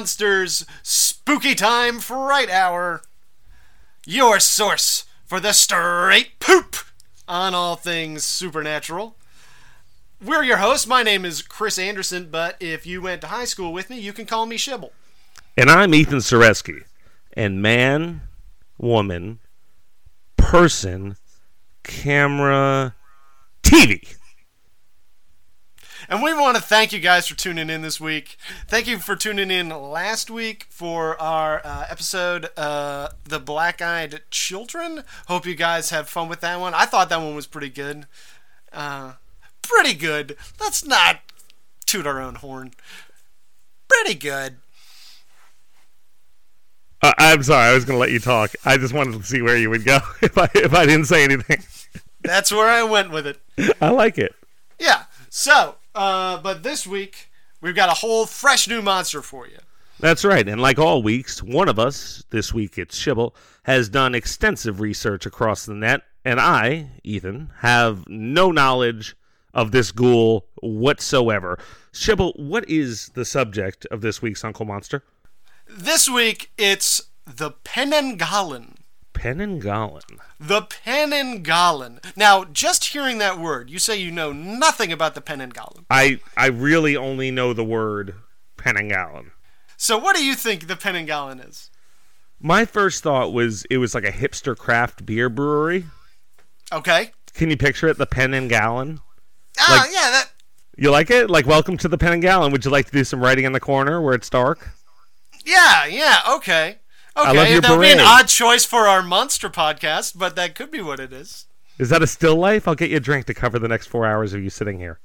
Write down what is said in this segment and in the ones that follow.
Monster's Spooky Time Fright Hour, your source for the straight poop on all things supernatural. We're your hosts. My name is Chris Anderson, but if you went to high school with me, you can call me Shibble. And I'm Ethan Soreski. And man, woman, person, camera, TV. And we want to thank you guys for tuning in this week. Thank you for tuning in last week for our uh, episode, uh, The Black Eyed Children. Hope you guys have fun with that one. I thought that one was pretty good. Uh, pretty good. Let's not toot our own horn. Pretty good. Uh, I'm sorry, I was going to let you talk. I just wanted to see where you would go if I if I didn't say anything. That's where I went with it. I like it. Yeah. So, uh, but this week we've got a whole fresh new monster for you. That's right. And like all weeks, one of us, this week it's Shibble, has done extensive research across the net, and I, Ethan, have no knowledge of this ghoul whatsoever. Shibble, what is the subject of this week's Uncle Monster? This week it's the Penanggalan. Penanggalan. The Penanggalan. Now, just hearing that word, you say you know nothing about the Penanggalan. I I really only know the word Penanggalan. So, what do you think the Penanggalan is? My first thought was it was like a hipster craft beer brewery. Okay. Can you picture it? The Penanggalan. Ah, Like- yeah, that. You like it? Like, welcome to the Penanggalan. Would you like to do some writing in the corner where it's dark? Yeah, yeah, okay. Okay, that would be an odd choice for our monster podcast, but that could be what it is. Is that a still life? I'll get you a drink to cover the next four hours of you sitting here.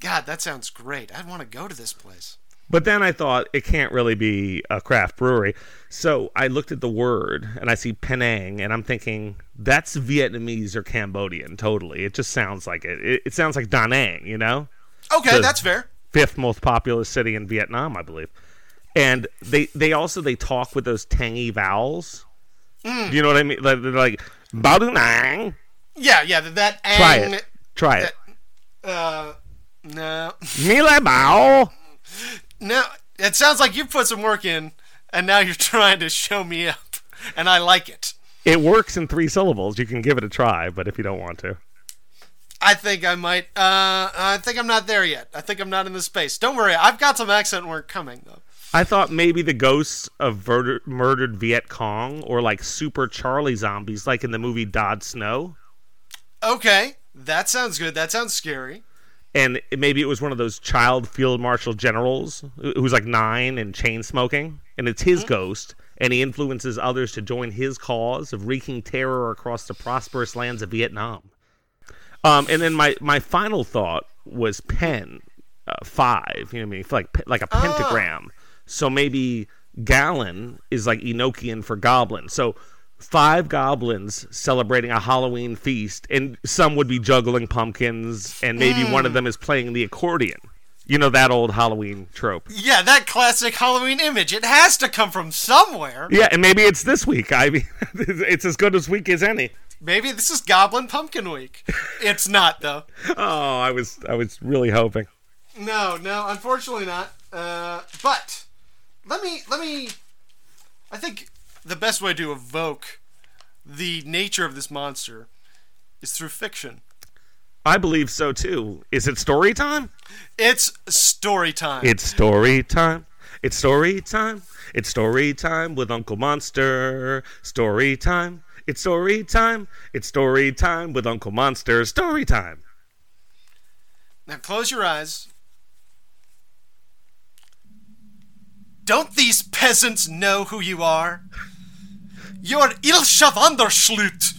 God, that sounds great. I'd want to go to this place. But then I thought it can't really be a craft brewery. So I looked at the word and I see Penang and I'm thinking that's Vietnamese or Cambodian totally. It just sounds like it. It, it sounds like Da Nang, you know? Okay, The- that's fair. Fifth most populous city in Vietnam, I believe. And they they also they talk with those tangy vowels. Mm. Do you know what I mean? Like, they're like Bao Du Nang. Yeah, yeah, that, that Try it. Try it. Uh, no. Mile Bao. No, it sounds like you put some work in, and now you're trying to show me up, and I like it. It works in three syllables. You can give it a try, but if you don't want to. I think I might. Uh, I think I'm not there yet. I think I'm not in the space. Don't worry, I've got some accent work coming though. I thought maybe the ghosts of murder- murdered Viet Cong or like super Charlie zombies, like in the movie Dodd Snow. Okay, that sounds good. That sounds scary. And it- maybe it was one of those child field marshal generals who- who's like nine and chain smoking, and it's his ghost, and he influences others to join his cause of wreaking terror across the prosperous lands of Vietnam. Um, and then my, my final thought was pen, uh, five. You know what I mean? Like like a pentagram. So maybe gallon is like Enochian for goblin. So five goblins celebrating a Halloween feast, and some would be juggling pumpkins, and maybe one of them is playing the accordion. You know that old Halloween trope. Yeah, that classic Halloween image. It has to come from somewhere. Yeah, and maybe it's this week. I mean, it's as good as week as any. Maybe this is Goblin Pumpkin Week. It's not though. Oh, I was I was really hoping. No, no, unfortunately not. Uh, but let me let me. I think the best way to evoke the nature of this monster is through fiction. I believe so too. Is it story time? It's story time. It's story time. It's story time. It's story time with Uncle Monster. Story time. It's story time. It's story time with Uncle Monster. Story time. Now close your eyes. Don't these peasants know who you are? You're Ilsha van der Sloot,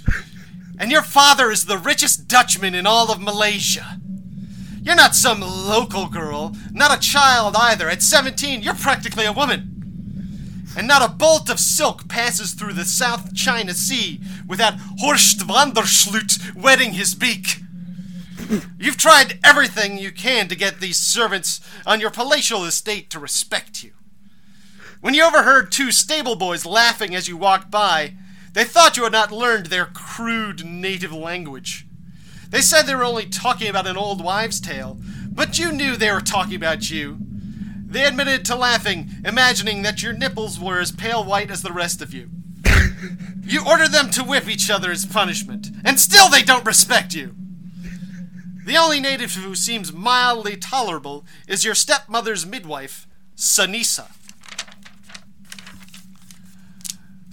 and your father is the richest Dutchman in all of Malaysia. You're not some local girl, not a child either. At 17, you're practically a woman. And not a bolt of silk passes through the South China Sea without Horst van der Sloot wetting his beak. You've tried everything you can to get these servants on your palatial estate to respect you. When you overheard two stable boys laughing as you walked by, they thought you had not learned their crude native language. They said they were only talking about an old wives' tale, but you knew they were talking about you. They admitted to laughing, imagining that your nipples were as pale white as the rest of you. you ordered them to whip each other as punishment, and still they don't respect you. The only native who seems mildly tolerable is your stepmother's midwife, Sanisa.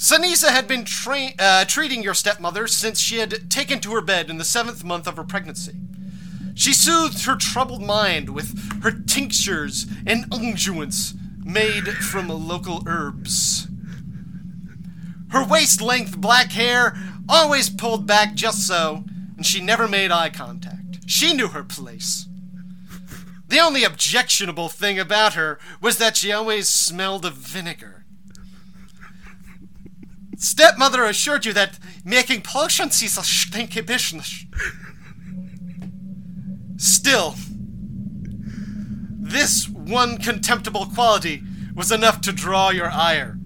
Sanisa had been tra- uh, treating your stepmother since she had taken to her bed in the seventh month of her pregnancy. She soothed her troubled mind with her tinctures and unguents made from local herbs. Her waist length black hair always pulled back just so, and she never made eye contact. She knew her place. The only objectionable thing about her was that she always smelled of vinegar. Stepmother assured you that making potions is a stinky business. Still, this one contemptible quality was enough to draw your ire.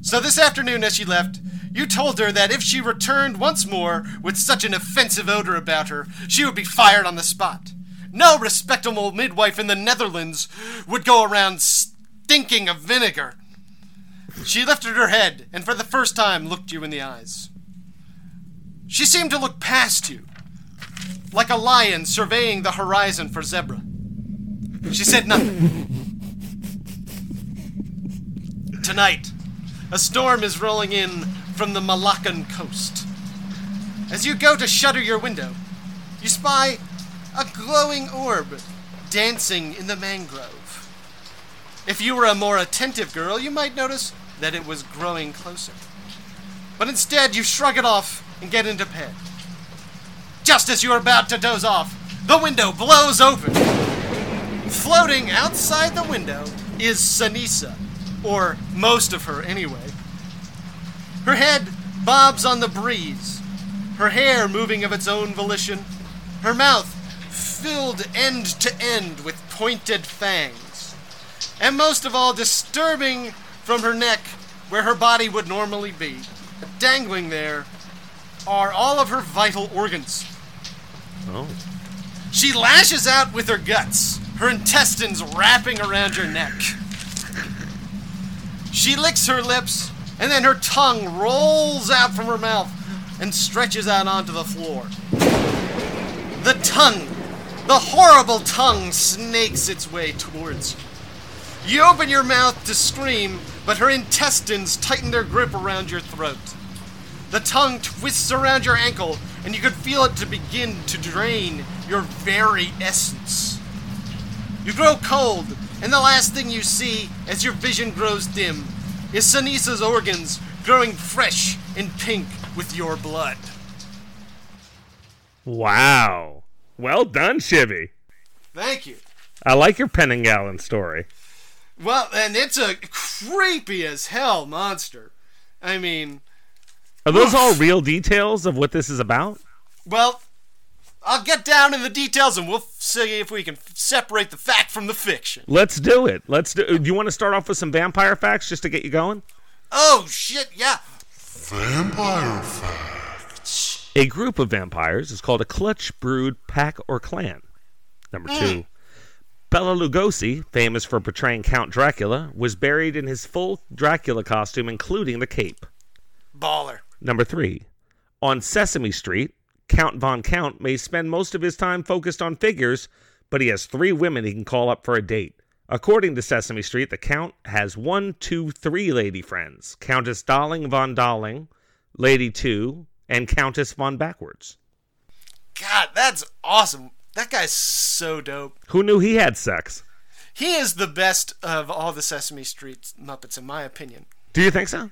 So this afternoon, as she left, you told her that if she returned once more with such an offensive odor about her, she would be fired on the spot. No respectable midwife in the Netherlands would go around stinking of vinegar. She lifted her head and for the first time looked you in the eyes. She seemed to look past you, like a lion surveying the horizon for zebra. She said nothing. Tonight, a storm is rolling in from the Malaccan coast. As you go to shutter your window, you spy a glowing orb dancing in the mangrove. If you were a more attentive girl, you might notice that it was growing closer. But instead, you shrug it off and get into bed. Just as you are about to doze off, the window blows open. Floating outside the window is Sanisa, or most of her anyway. Her head bobs on the breeze, her hair moving of its own volition, her mouth filled end to end with pointed fangs, and most of all, disturbing from her neck, where her body would normally be, dangling there, are all of her vital organs. Oh. She lashes out with her guts, her intestines wrapping around your neck. She licks her lips, and then her tongue rolls out from her mouth and stretches out onto the floor. The tongue, the horrible tongue, snakes its way towards you. You open your mouth to scream, but her intestines tighten their grip around your throat. The tongue twists around your ankle, and you can feel it to begin to drain your very essence. You grow cold, and the last thing you see as your vision grows dim is Sanisa's organs growing fresh and pink with your blood. Wow. Well done, Shivy. Thank you. I like your Penning story. Well, and it's a creepy as hell monster. I mean, Are those Oof. all real details of what this is about? well, I'll get down in the details and we'll see if we can separate the fact from the fiction. Let's do it. Let's do. Do you want to start off with some vampire facts just to get you going? Oh shit, yeah. Vampire facts. A group of vampires is called a clutch brood pack or clan. Number hmm. two, Bela Lugosi, famous for portraying Count Dracula, was buried in his full Dracula costume, including the cape. Baller. Number three, on Sesame Street, Count Von Count may spend most of his time focused on figures, but he has three women he can call up for a date. According to Sesame Street, the Count has one, two, three lady friends Countess Darling von Darling, Lady Two, and Countess von Backwards. God, that's awesome. That guy's so dope. Who knew he had sex? He is the best of all the Sesame Street Muppets, in my opinion. Do you think so?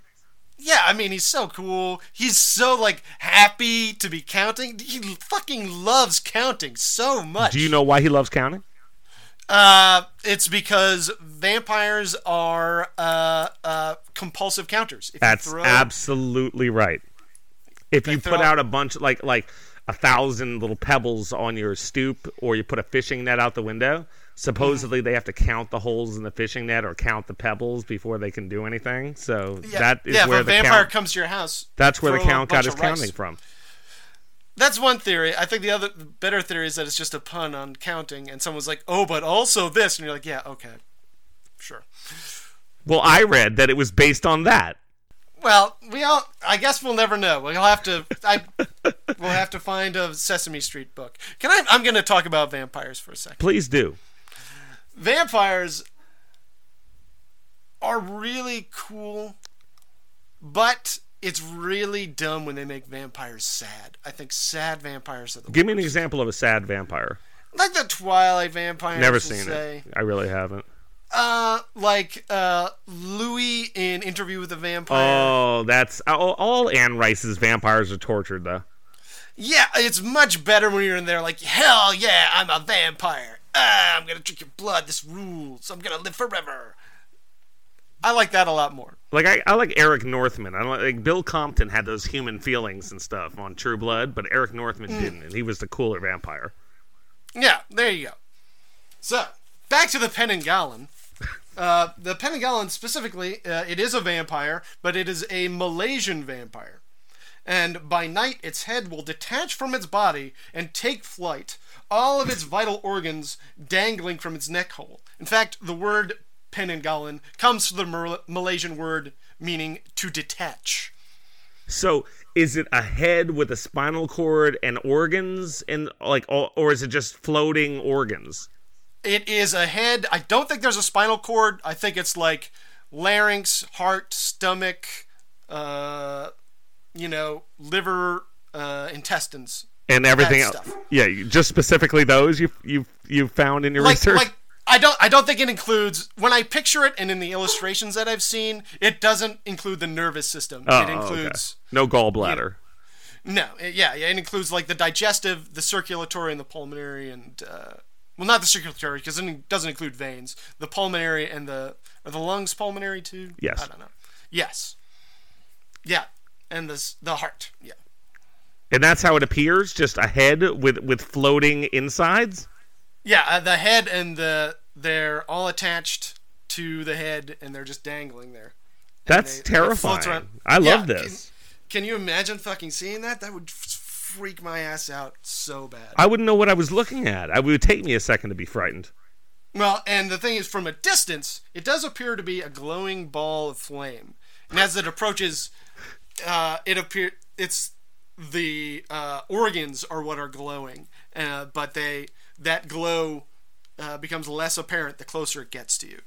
Yeah, I mean, he's so cool. He's so, like, happy to be counting. He fucking loves counting so much. Do you know why he loves counting? Uh, it's because vampires are uh, uh, compulsive counters. If you That's throw- absolutely right. If you put out- out a bunch like like a thousand little pebbles on your stoop, or you put a fishing net out the window, supposedly they have to count the holes in the fishing net or count the pebbles before they can do anything. So Yeah, that is yeah, where if a the vampire count. comes to your house, That's where the count got his counting from. That's one theory. I think the other better theory is that it's just a pun on counting, and someone's like, "Oh, but also this," and you're like, "Yeah, okay, sure." Well, I read that it was based on that. Well, we all. I guess we'll never know. We'll have to. I. we'll have to find a Sesame Street book. Can I? I'm going to talk about vampires for a second. Please do. Vampires are really cool, but it's really dumb when they make vampires sad. I think sad vampires are the Give me an example of a sad vampire. like the Twilight vampire. Never seen say. it. I really haven't. Uh, like uh, Louis in Interview with the Vampire. Oh, that's all, all Anne Rice's vampires are tortured though. Yeah, it's much better when you're in there like, hell yeah, I'm a vampire. Ah, I'm gonna drink your blood. This rules. I'm gonna live forever. I like that a lot more. Like I, I like Eric Northman. I don't like, like Bill Compton had those human feelings and stuff on True Blood, but Eric Northman didn't, and he was the cooler vampire. Yeah, there you go. So, back to the Penanggalan. Uh, the Penanggalan specifically, uh, it is a vampire, but it is a Malaysian vampire. And by night, its head will detach from its body and take flight, all of its vital organs dangling from its neck hole. In fact, the word Penanggalan comes from the Mal- Malaysian word meaning to detach. So, is it a head with a spinal cord and organs, and like, or, or is it just floating organs? It is a head. I don't think there's a spinal cord. I think it's like larynx, heart, stomach, uh, you know, liver, uh, intestines. And everything else? stuff. Yeah, just specifically those you you you found in your Like, research. like I don't, I don't think it includes. When I picture it, and in the illustrations that I've seen, it doesn't include the nervous system. Oh, it okay. includes no gallbladder. no, it- yeah, yeah, it includes like the digestive, the circulatory, and the pulmonary, and uh, well, not the circulatory because it doesn't include veins. The pulmonary and the are the lungs pulmonary too. Yes. I don't know. Yes. Yeah, and the the heart. Yeah. And that's how it appears, just a head with with floating insides. Yeah, uh, the head and the they're all attached to the head, and they're just dangling there. And That's they- terrifying. around. I love Yeah, this. Can, can you imagine fucking seeing that? That would freak my ass out so bad. I wouldn't know what I was looking at. I, it would take me a second to be frightened. Well, and the thing is, from a distance, it does appear to be a glowing ball of flame, and as it approaches, uh, it appear it's the uh, organs are what are glowing, uh, but they that glow uh, becomes less apparent the closer it gets to you.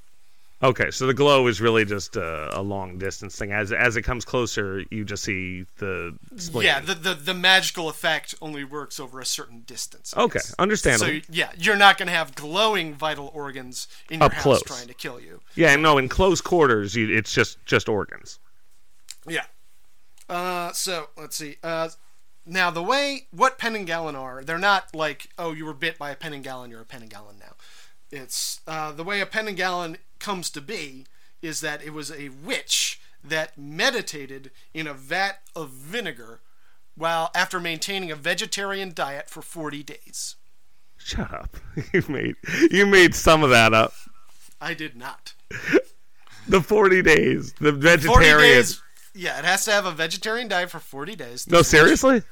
Okay, so the glow is really just a, a long distance thing. As as it comes closer, you just see the spleen. Yeah, the, the the magical effect only works over a certain distance. I Okay, guess. understandable. So yeah, you're not going to have glowing vital organs in your Up house close. trying to kill you. yeah, no, in close quarters, you, it's just just organs. Yeah. Uh, so let's see. Uh, now the way what Penanggalan are, they're not like oh you were bit by a Penanggalan, you're a Penanggalan now. It's uh, the way a Penanggalan comes to be is that it was a witch that meditated in a vat of vinegar while after maintaining a vegetarian diet for 40 days. Shut up. you made you made some of that up. I did not. The forty days, the 40 vegetarian. days. Yeah, it has to have a vegetarian diet for 40 days. No, seriously.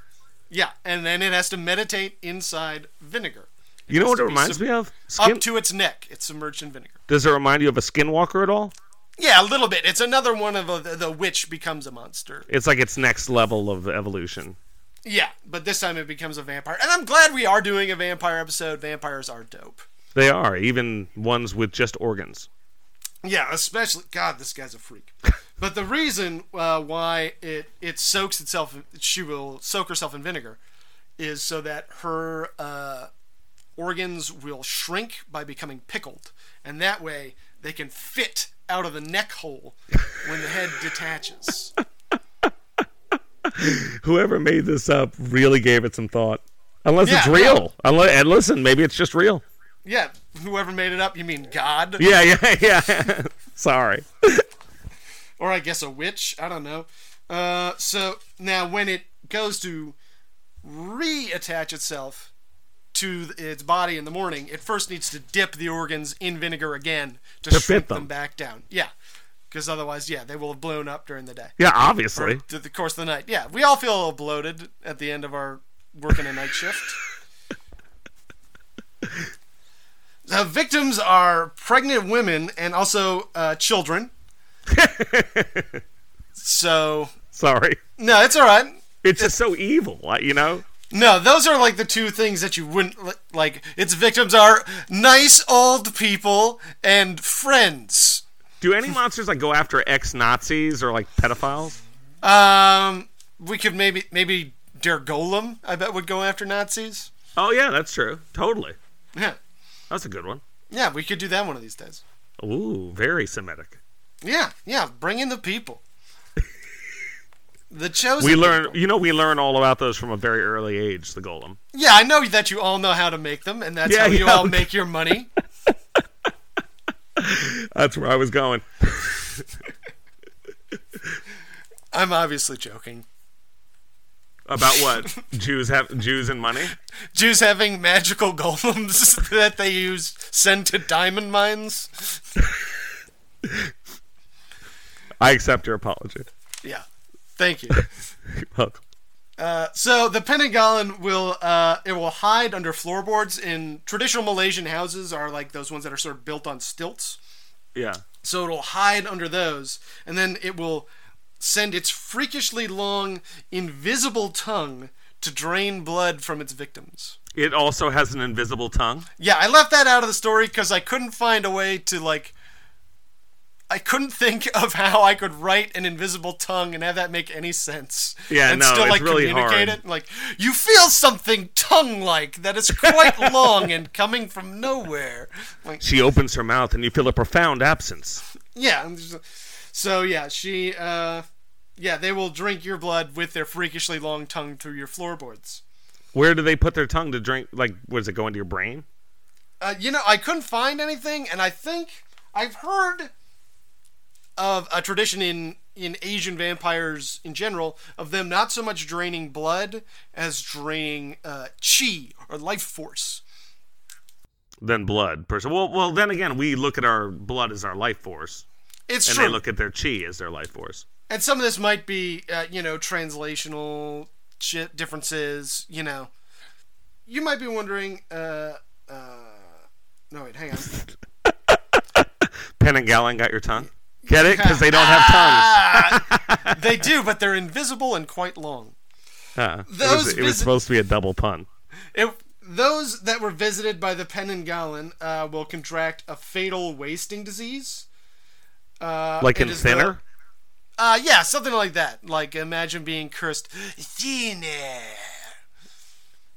Yeah, and then it has to meditate inside vinegar. You know what it reminds sub- me of? Skin, Up to its neck, it's submerged in vinegar. does it remind you of a skinwalker at all? Yeah, a little bit. It's another one of the, the witch becomes a monster. It's like its next level of evolution. Yeah, but this time it becomes a vampire. And I'm glad we are doing a vampire episode. Vampires are dope. They are even ones with just organs. Yeah, especially God, this guy's a freak. But the reason uh, why it it soaks itself, she will soak herself in vinegar, is so that her uh, organs will shrink by becoming pickled, and that way they can fit out of the neck hole when the head detaches. Whoever made this up really gave it some thought. Unless it's Yeah, real. Unless, and listen, maybe it's just real. Yeah, whoever made it up, you mean God? Yeah, yeah, yeah. Sorry. or I guess a witch. I don't know. Uh, so now, when it goes to reattach itself to its body in the morning, it first needs to dip the organs in vinegar again to, To shrink them. them. back down. Yeah, because otherwise, yeah, they will have blown up during the day Yeah, or obviously. through the course of the night. Yeah, we all feel a little bloated at the end of our working a night shift. The victims are pregnant women and also uh, children. So Sorry. no, it's all right. It's just so evil, you know? No, those are like the two things that you wouldn't like. Its victims are nice old people and friends. Do any monsters like go after ex Nazis or like pedophiles? Um, we could maybe maybe Der Golem. I bet would go after Nazis. Oh yeah, that's true. Totally. Yeah, That's a good one. yeah, we could do that one of these days. Ooh, very Semitic. Yeah, yeah, bring in the people. The chosen. We learn, people. you know, we learn all about those from a very early age. The golem. Yeah, I know that you all know how to make them, and that's Yeah, how you yeah, all make your money. That's where I was going. I'm obviously joking. About what? Jews have Jews and money. Jews having magical golems that they use send to diamond mines. I accept your apology. Yeah, thank you. You're welcome. Uh, so the Pentagon will uh, it will hide under floorboards in traditional Malaysian houses are like those ones that are sort of built on stilts. Yeah. So it'll hide under those, and then it will send its freakishly long, invisible tongue to drain blood from its victims. It also has an invisible tongue. Yeah, I left that out of the story because I couldn't find a way to like. I couldn't think of how I could write an invisible tongue and have that make any sense. Yeah, and no, still it's like really communicate hard. it. Like you feel something tongue-like that is quite long and coming from nowhere. Like She opens her mouth and you feel a profound absence. yeah, so yeah, she uh, yeah, they will drink your blood with their freakishly long tongue through your floorboards. Where do they put their tongue to drink? Like, was it go into your brain? Uh, you know, I couldn't find anything, and I think I've heard of a tradition in in Asian vampires in general of them not so much draining blood as draining uh, chi or life force. Than blood, person. Well, well, then again, we look at our blood as our life force, It's true. and true, they look at their chi as their life force. and some of this might be uh, you know translational shit differences. You know, you might be wondering. Uh, uh, no, wait, hang on. Pen and Gallon got your tongue. Get it? Because they don't have tongues. Ah, they do, but they're invisible and quite long. Huh. it Those was, it was visit- supposed to be a double pun. It, those that were visited by the Penanggalan uh, will contract a fatal wasting disease. Uh, Like in is the- Thinner? uh, yeah, something like that. Like imagine being cursed thinner.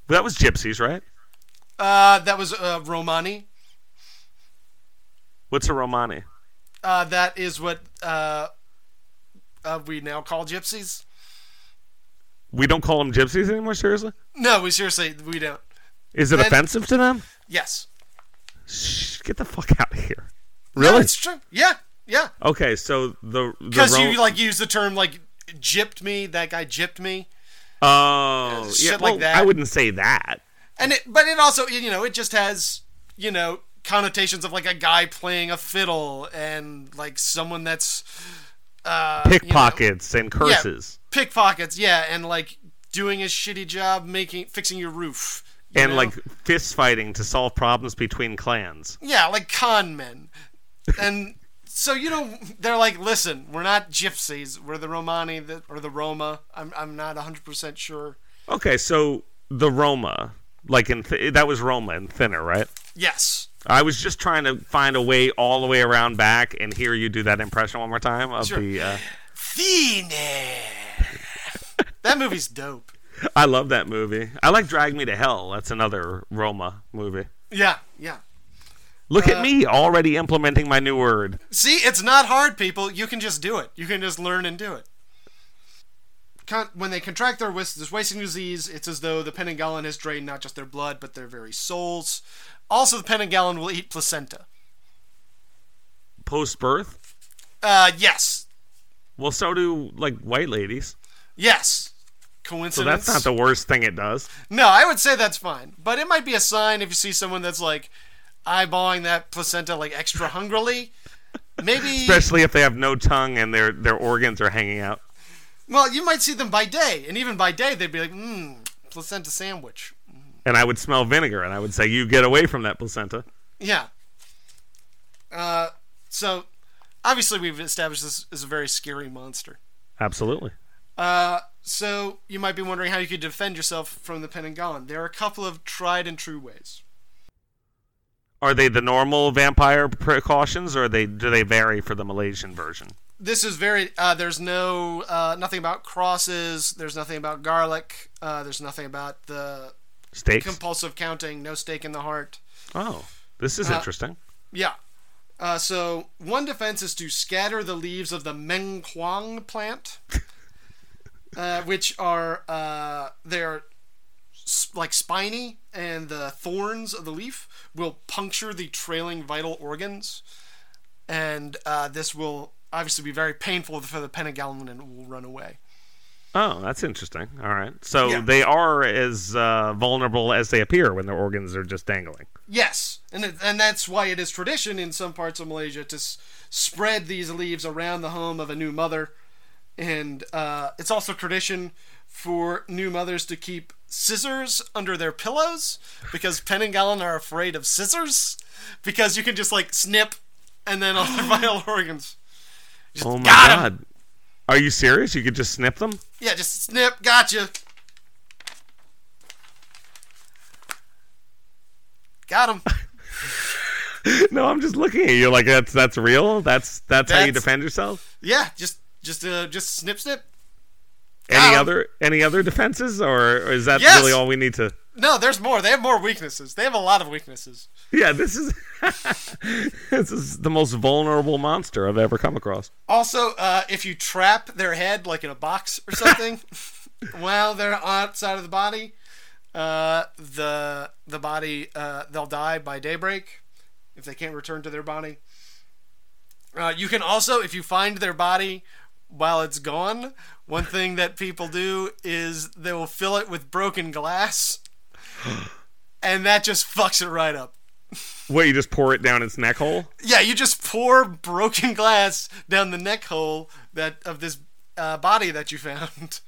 That was gypsies, right? Uh, that was uh, Romani. What's a Romani? Uh, that is what uh, uh, we now call gypsies. We don't call them gypsies anymore, seriously? No, we seriously we don't. Is it And- offensive to them? Yes. Shh, get the fuck out of here. No, Really? it's true. Yeah, yeah. Okay, so the. the Because Ro- you like use the term like gypped me. That guy gypped me. Oh, yeah, shit well, like that. I wouldn't say that. and it but it also you know it just has you know connotations of like a guy playing a fiddle and like someone that's uh you know, Pickpockets and curses. pickpockets yeah and like doing a shitty job making fixing your roof you and know? like fist fighting to solve problems between clans. yeah like con men and so you know they're like listen we're not gypsies we're the romani that or the roma i'm, I'm not 100% sure Okay, so the Roma, like in th- that was Roma and thinner, right? yes I was just trying to find a way all the way around back and hear you do that impression one more time of Sure. the. Uh, that movie's dope I love that movie. I like Drag Me to Hell. That's another Roma movie. yeah yeah Look Uh, at me already implementing my new word. See, it's not hard, people. You can just do it. You can just learn and do it. Con- when they contract their wis- this wasting disease, it's as though the Penanggalan has drained not just their blood, but their very souls. Also, the Penanggalan will eat placenta. Post birth? Uh, yes. Well, so do like white ladies. Yes. Coincidence. So that's not the worst thing it does. No, I would say that's fine. But it might be a sign if you see someone that's like eyeballing that placenta like extra hungrily. Maybe. Especially if they have no tongue and their their organs are hanging out. Well, you might see them by day, and even by day, they'd be like, mmm, placenta sandwich. And I would smell vinegar, and I would say, "You get away from that placenta." Yeah. Uh, so obviously we've established this as a very scary monster. Absolutely. Uh, so you might be wondering how you could defend yourself from the Penanggalan. There are a couple of tried and true ways. Are they the normal vampire precautions, or they do they vary for the Malaysian version? This is very. Uh, there's no uh, nothing about crosses. There's nothing about garlic. Uh, there's nothing about the Steaks. compulsive counting. No stake in the heart. oh, this is Uh, interesting. Yeah. Uh, so one defense is to scatter the leaves of the Meng Huang plant, uh, which are uh, they're like spiny, and the thorns of the leaf will puncture the trailing vital organs, and uh, this will obviously be very painful for the Penanggalan and it will run away. Oh, that's interesting. All right, so Yeah. they are as uh, vulnerable as they appear when their organs are just dangling. Yes, and it, and that's why it is tradition in some parts of Malaysia to s- spread these leaves around the home of a new mother, and uh, it's also tradition for new mothers to keep scissors under their pillows because Penanggalan are afraid of scissors because you can just like snip and then all their vital organs. Just Oh my god, are you serious? You could just snip them? Yeah, just snip. Gotcha. Got him. no, I'm just looking at you like that's that's real. That's that's, how you defend yourself. Yeah, just just uh just snip snip. Any Ow. other any other defenses, or, or is that Yes. really all we need to? No, there's more. They have more weaknesses. They have a lot of weaknesses. Yeah, this is this is the most vulnerable monster I've ever come across. Also, uh, if you trap their head like in a box or something while they're outside of the body, uh, the the body uh, they'll die by daybreak if they can't return to their body. Uh, you can also, if you find their body while it's gone, one thing that people do is they will fill it with broken glass, and that just fucks it right up. Wait, you just pour it down its neck hole? Yeah, you just pour broken glass down the neck hole that of this uh, body that you found.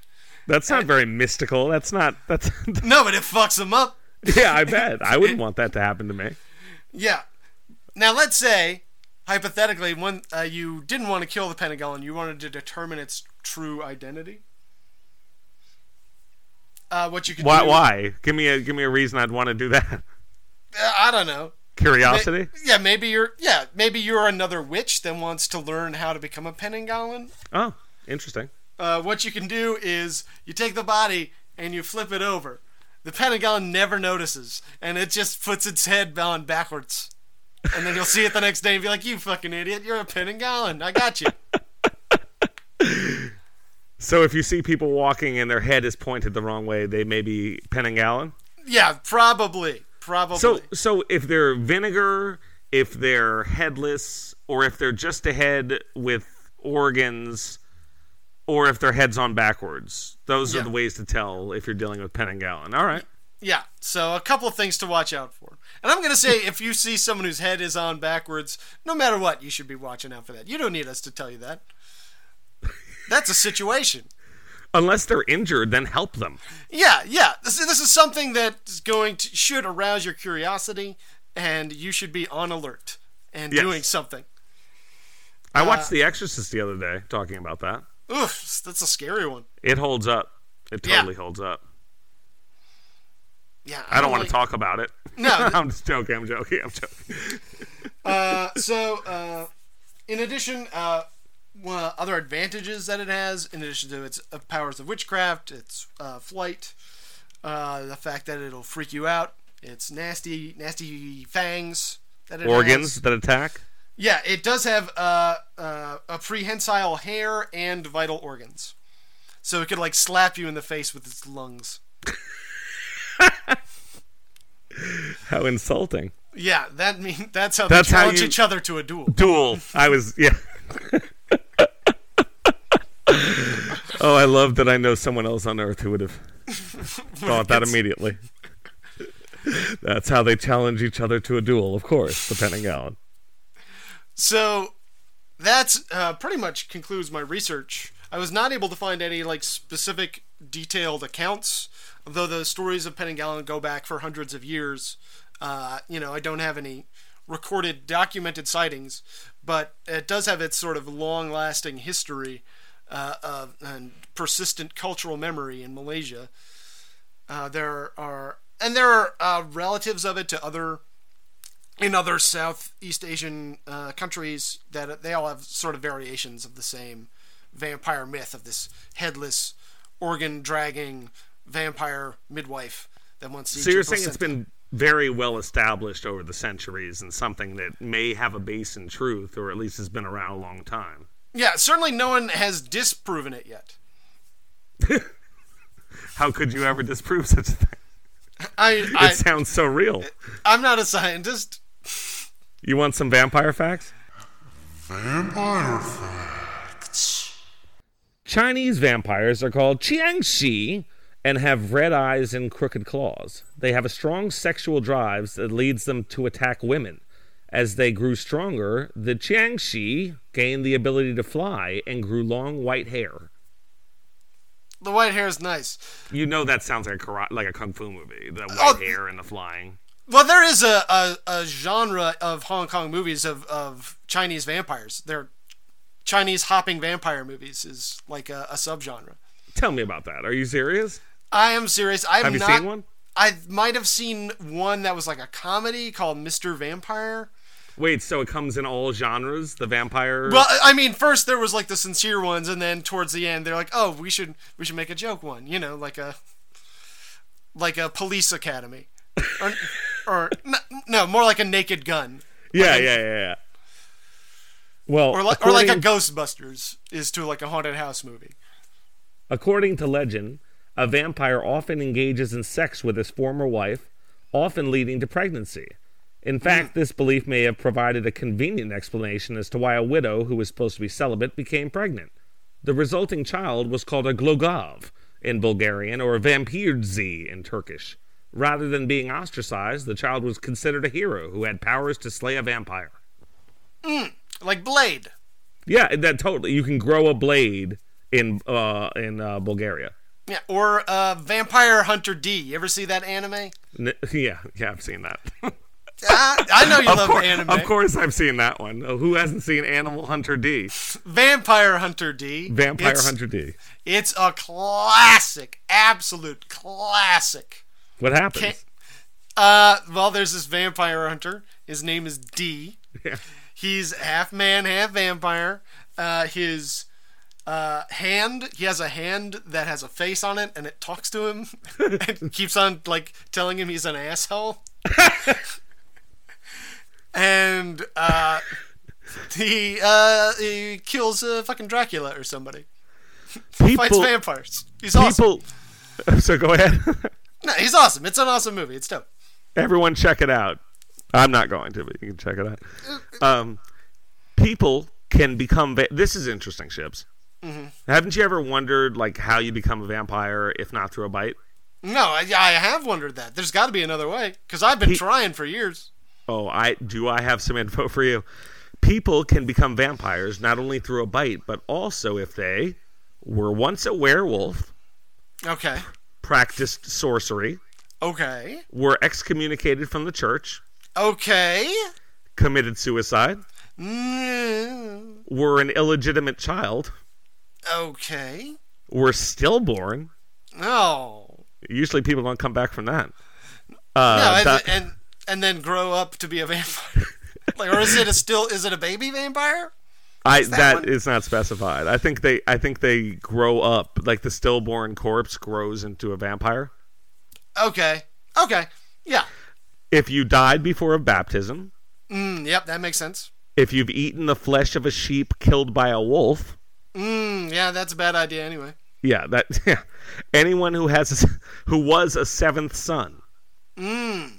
That's not very mystical. That's not. That's. no, but it fucks them up. yeah, I bet. I wouldn't want that to happen to me. Yeah. Now let's say, hypothetically, when uh, you didn't want to kill the Pentagon, you wanted to determine its true identity. Uh, what you could Why? do? Why? Give me a give me a reason I'd want to do that. Uh, I don't know. Curiosity. Yeah, maybe you're. Yeah, maybe you're another witch that wants to learn how to become a Pentagon. Oh, interesting. uh, what you can do is you take the body and you flip it over. The Pentagon never notices, and it just puts its head on backwards. And then you'll see it the next day and be like, "You fucking idiot! You're a pin and gallon. I got you." So if you see people walking and their head is pointed the wrong way, they may be pin and gallon. yeah, probably, probably. So so if they're vinegar, if they're headless, or if they're just a head with organs, or if their head's on backwards, those Yeah. are the ways to tell if you're dealing with pen and gallon. All right. yeah, so a couple of things to watch out for. And I'm gonna say, if you see someone whose head is on backwards, no matter what, you should be watching out for that. You don't need us to tell you that. That's a situation. Unless they're injured, then help them. Yeah, yeah. This, this is something that is going to should arouse your curiosity, and you should be on alert and Yes. doing something. I Uh, watched The Exorcist the other day, talking about that. Oof, that's a scary one. It holds up. It Yeah. totally holds up. Yeah, I don't want to talk about it. No. I'm just joking. I'm joking. I'm joking. Uh, so, uh, in addition, uh, one of the other advantages that it has, in addition to its uh, powers of witchcraft, its uh, flight, uh, the fact that it'll freak you out, its nasty, nasty fangs that it Organs has. that attack. Yeah, it does have uh, uh, a prehensile hair and vital organs, so it could like slap you in the face with its lungs. How insulting. Yeah, that mean that's how That's they how challenge you- each other to a duel. Duel. I was yeah. oh, I love that I know someone else on Earth who would have thought that immediately. That's how they challenge each other to a duel, of course, the Penanggalan. So that's uh, pretty much concludes my research. I was not able to find any like specific detailed accounts, though the stories of Penanggalan go back for hundreds of years. Uh, you know, I don't have any recorded documented sightings, but it does have its sort of long-lasting history uh, of, and persistent cultural memory in Malaysia. Uh, there are and there are uh, relatives of it to other in other Southeast Asian uh, countries that they all have sort of variations of the same vampire myth of this headless, organ dragging vampire midwife that wants to. So you're saying it's been very well established over the centuries and something that may have a base in truth, or at least has been around a long time. Yeah, certainly no one has disproven it yet. How could you ever disprove such a thing? I, It sounds so real. I'm not a scientist. You want some vampire facts? Vampire facts. Chinese vampires are called jiangshi and have red eyes and crooked claws. They have a strong sexual drive that leads them to attack women. As they grew stronger, the jiangshi gained the ability to fly and grew long white hair. The white hair is nice. You know that sounds like a, karate, like a kung fu movie. The white Oh. hair and the flying. Well, there is a, a, a genre of Hong Kong movies of, of Chinese vampires. They're Chinese hopping vampire movies is like a, a subgenre. Tell me about that. Are you serious? I am serious. I have, Have you not, seen one? I might have seen one that was like a comedy called Mr. Vampire. Wait, so it comes in all genres? The vampire. Well, I mean, first there was like the sincere ones, and then towards the end they're like, "Oh, we should we should make a joke one," you know, like a like a police academy, or or no, no more like a Naked Gun, yeah, yeah, yeah, yeah. Well, or like or like a Ghostbusters is to like a haunted house movie. According to legend, a vampire often engages in sex with his former wife, often leading to pregnancy. In fact, this belief may have provided a convenient explanation as to why a widow who was supposed to be celibate became pregnant. The resulting child was called a glogov in Bulgarian or a vampirzi in Turkish. Rather than being ostracized, the child was considered a hero who had powers to slay a vampire. Like Blade. Yeah, that totally. You can grow a blade in uh, in uh, Bulgaria. Yeah, or uh, Vampire Hunter D. You ever see that anime? N- yeah, yeah, I've seen that. Ah, I know you of, love course, anime. of course, I've seen that one. Oh, who hasn't seen Animal Hunter D? Vampire Hunter D. Vampire It's- Hunter D. It's a classic, absolute classic. What happens? Ca- Uh, well, there's this vampire hunter. His name is D. Yeah. He's half man, half vampire. Uh, his uh, hand, he has a hand that has a face on it, and it talks to him, and keeps on like telling him he's an asshole. and uh, he uh, he kills uh, fucking Dracula or somebody. Fights People, vampires. He's awesome. people. So go ahead. No, he's awesome. It's an awesome movie. It's dope. Everyone, check it out. I'm not going to, but you can check it out. Um, people can become. Va- this is interesting, Ships. Mm-hmm. Haven't you ever wondered, like, how you become a vampire if not through a bite? No, I, I have wondered that. There's got to be another way because I've been trying for years. Oh, I do. I have some info for you. People can become vampires not only through a bite, but also if they were once a werewolf, Okay. practiced sorcery, Okay. were excommunicated from the church, Okay. committed suicide, Mm, were an illegitimate child, okay. were stillborn. Oh. Usually, people don't come back from that. No, Uh, and, that- and and then grow up to be a vampire. like, or is it a still? Is it a baby vampire? I that that one? not specified. I think they I think they grow up like the stillborn corpse grows into a vampire. Okay. Okay. Yeah. If you died before a baptism, Mm, yep, that makes sense. if you've eaten the flesh of a sheep killed by a wolf, Mm, yeah, that's a bad idea anyway. yeah, that yeah. anyone who has a, who was a seventh son Mm.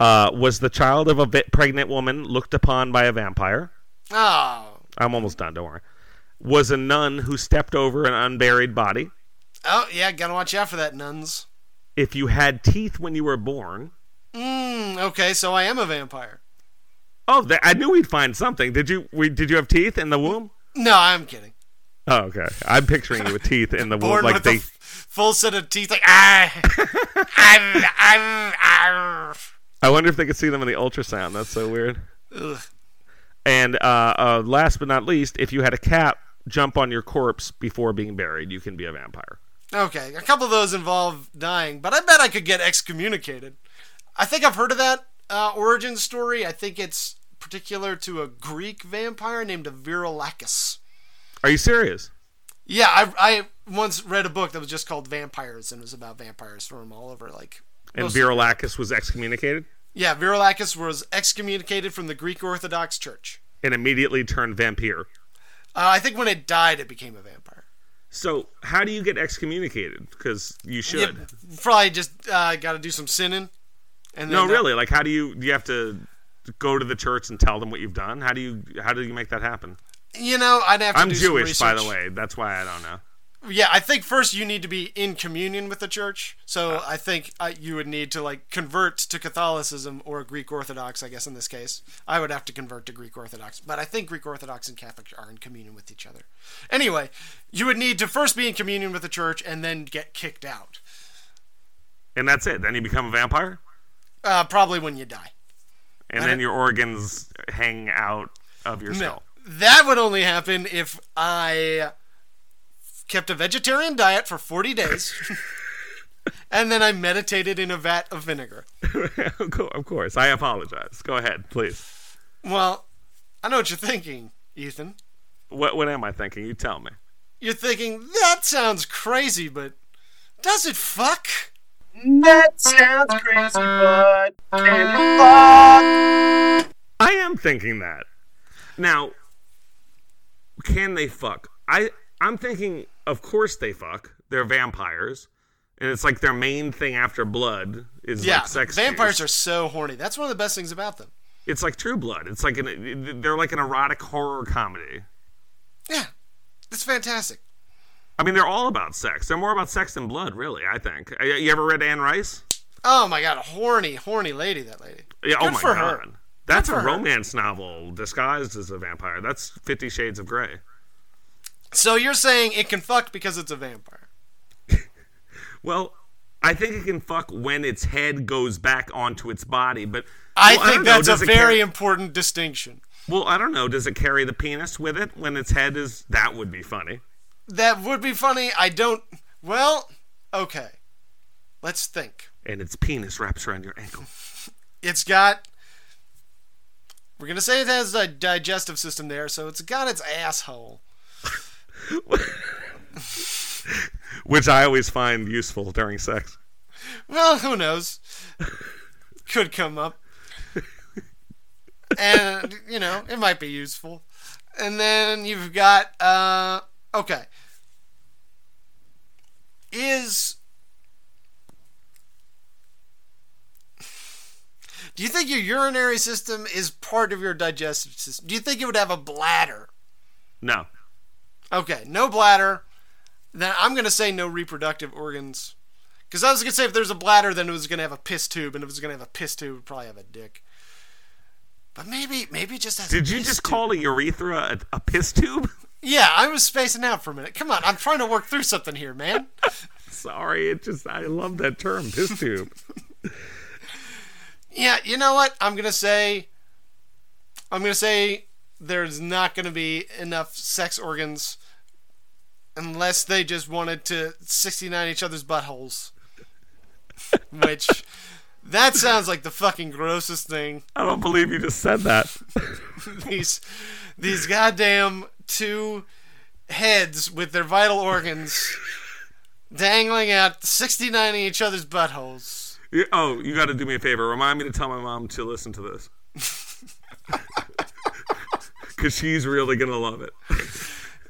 uh, was the child of a pregnant woman looked upon by a vampire. Oh. I'm almost done. Don't worry. Was a nun who stepped over an unburied body. Oh, yeah, gotta watch out for that, nuns. If you had teeth when you were born. Mm, okay, so I am a vampire. Oh, I knew we'd find something. Did you? We, did you have teeth in the womb? No, I'm kidding. Oh, okay. I'm picturing you with teeth in the Born like with they. full set of teeth, like ah, I'm, I'm, I'm. I wonder if they could see them in the ultrasound. That's so weird. Ugh. And uh, uh, last but not least, if you had a cat jump on your corpse before being buried, you can be a vampire. Okay, a couple of those involve dying, but I bet I could get excommunicated. I think I've heard of that uh, origin story. I think it's particular to a Greek vampire named Vrykolakas. Are you serious? Yeah, I, I once read a book that was just called Vampires, and it was about vampires from all over, like. And Vrykolakas was excommunicated Yeah, Vrykolakas was excommunicated from the Greek Orthodox Church. and immediately turned vampire. Uh, I think when it died, it became a vampire. So how do you get excommunicated? Because you should. Probably just uh, got to do some sinning. And then, No, uh, really. Like, how do you? Do you have to go to the church and tell them what you've done? How do you? How do you make that happen? You know, I'd have to I'm Jewish, by the way. That's why I don't know. Yeah, I think first you need to be in communion with the church. So I think uh, you would need to like convert to Catholicism or Greek Orthodox. I guess in this case, I would have to convert to Greek Orthodox. But I think Greek Orthodox and Catholic are in communion with each other. Anyway, you would need to first be in communion with the church and then get kicked out. And that's it. Then you become a vampire, Uh, probably when you die. and I then your organs hang out of your No, skull. That would only happen if I kept a vegetarian diet for 40 days. And then I meditated in a vat of vinegar. of course. I apologize. Go ahead, please. Well, I know what you're thinking, Ethan. What What am I thinking? You tell me. You're thinking, that sounds crazy, but does it fuck? That sounds crazy, but can it fuck? I am thinking that. Now, can they fuck? I I'm thinking, of course they fuck. They're vampires, and it's like their main thing after blood is Yeah, like sex. vampires juice. are so horny. That's one of the best things about them. It's like True Blood. It's like an they're like an erotic horror comedy. Yeah, it's fantastic. I mean, they're all about sex. They're more about sex than blood, really. I think. Uh, You ever read Anne Rice? Oh my god, a horny, horny lady, that lady. Yeah. oh my for god. her. That's a romance novel disguised as a vampire. That's Fifty Shades of Grey. So you're saying it can fuck because it's a vampire? Well, I think it can fuck when its head goes back onto its body, but I well, think know. that's a very carry- important distinction. well. I don't know. Does it carry the penis with it when its head is? That would be funny. That would be funny. I don't. Well, okay. Let's think. And its penis wraps around your ankle. It's got. We're gonna say it has a digestive system there, so it's got its asshole. which I always find useful during sex. Well, who knows? Could come up. And, you know, it might be useful. And then you've got, uh, okay. Is. Do you think your urinary system is part of your digestive system? Do you think it would have a bladder? No, Okay, no bladder. Then I'm gonna say no reproductive organs. Because I was gonna say if there's a bladder, then it was gonna have a piss tube, and if it was gonna have a piss tube, it would probably have a dick. But maybe, maybe it just has. a did you just tube. call a urethra a, a piss tube? Yeah, I was spacing out for a minute. Come on, I'm trying to work through something here, man. Sorry, it just I love that term, piss tube. yeah, you know what? I'm gonna say. I'm gonna say there's not gonna be enough sex organs unless they just wanted to 69 each other's buttholes. Which that sounds like the fucking grossest thing. I don't believe you just said that. These these goddamn two heads with their vital organs dangling out 69 each other's buttholes. Oh, you got to do me a favor. Remind me to tell my mom to listen to this. Because she's really going to love it.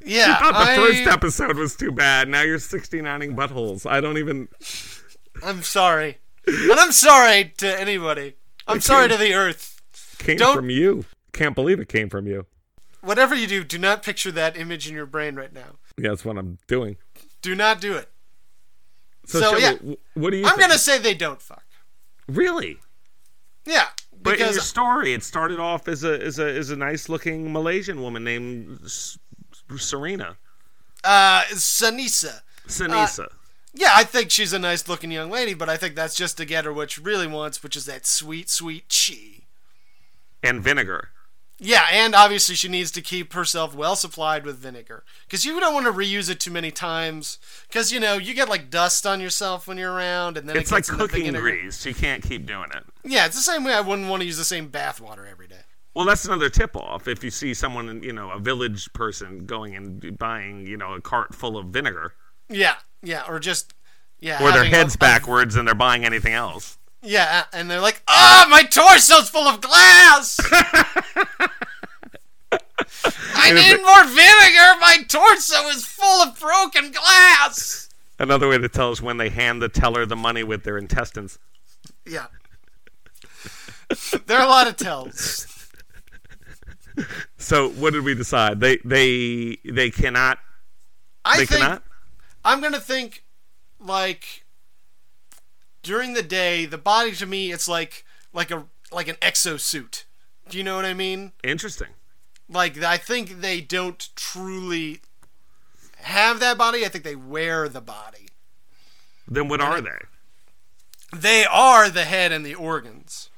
Yeah, she thought the I, first episode was too bad. Now you're 69ing buttholes. I don't even. I'm sorry. And I'm sorry to anybody. I'm sorry to the earth. Came Don't- from you. Can't believe it came from you. Whatever you do, do not picture that image in your brain right now. Yeah, that's what I'm doing. Do not do it. So, So, Shelby, yeah. what do you? I'm think? gonna say they don't fuck. really. Yeah, But in your story, it started off as a as a as a nice looking Malaysian woman named S- Serena. Uh, Sanisa. Sinisa. Yeah, I think she's a nice looking young lady, but I think that's just to get her what she really wants, which is that sweet, sweet chi. and vinegar. Yeah, and obviously she needs to keep herself well supplied with vinegar. Because you don't want to reuse it too many times. Because, you know, you get like dust on yourself when you're around, and then It's it like cooking grease. You can't keep doing it. Yeah, it's the same way I wouldn't want to use the same bath water every day. Well, that's another tip off. If you see someone, you know, a village person going and buying, you know, a cart full of vinegar, Yeah, yeah, or just. Yeah, or their heads a- backwards and they're buying anything else. Yeah, and they're like, "Ah, my torso's full of glass. I need more vinegar. My torso is full of broken glass." Another way to tell is when they hand the teller the money with their intestines. Yeah, there are a lot of tells. So what did we decide? They they they cannot. I They think cannot. I'm gonna think like during the day, the body to me, it's like like a like an exosuit. Do you know what I mean? Interesting. like I think they don't truly have that body. I think they wear the body. Then what are they? They are the head and the organs.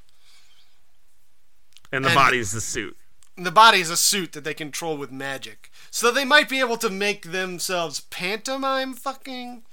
And the And- body's the suit. The body is a suit that they control with magic. So they might be able to make themselves pantomime fucking,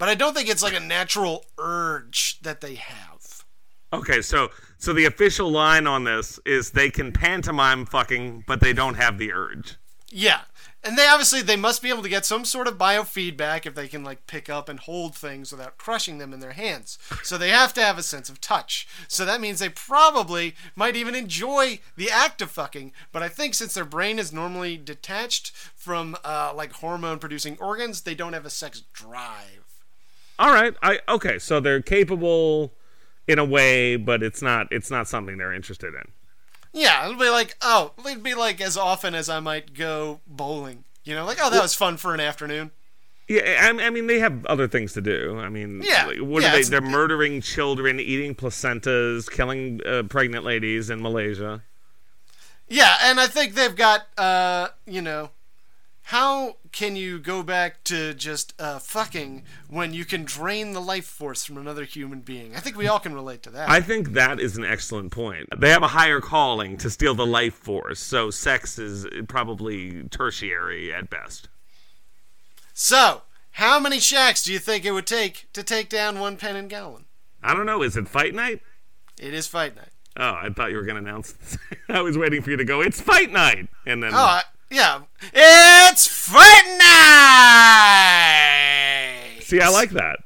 but I don't think it's like a natural urge that they have. Okay, so so the official line on this is they can pantomime fucking, but they don't have the urge. Yeah. And they obviously they must be able to get some sort of biofeedback if they can like pick up and hold things without crushing them in their hands. So they have to have a sense of touch. So that means they probably might even enjoy the act of fucking. But I think since their brain is normally detached from uh, like hormone producing organs, they don't have a sex drive. All right, I okay, so they're capable in a way, but it's not it's not something they're interested in. Yeah, it'll be like oh, it'd be like as often as I might go bowling. You know, like oh, that was fun for an afternoon. Yeah, I, I mean they have other things to do. I mean, Yeah, like, what yeah, are they? They're murdering children, eating placentas, killing uh, pregnant ladies in Malaysia. Yeah, and I think they've got, uh, you know, how can you go back to just uh, fucking when you can drain the life force from another human being? I think we all can relate to that. I think that is an excellent point. They have a higher calling to steal the life force, so sex is probably tertiary at best. so, how many Shaqs do you think it would take to take down one Penanggalan? I don't know. Is it fight night? It is fight night. Oh, I thought you were going to announce. I was waiting for you to go. It's fight night, and then Oh, I, yeah. It's fight night! see, I like that.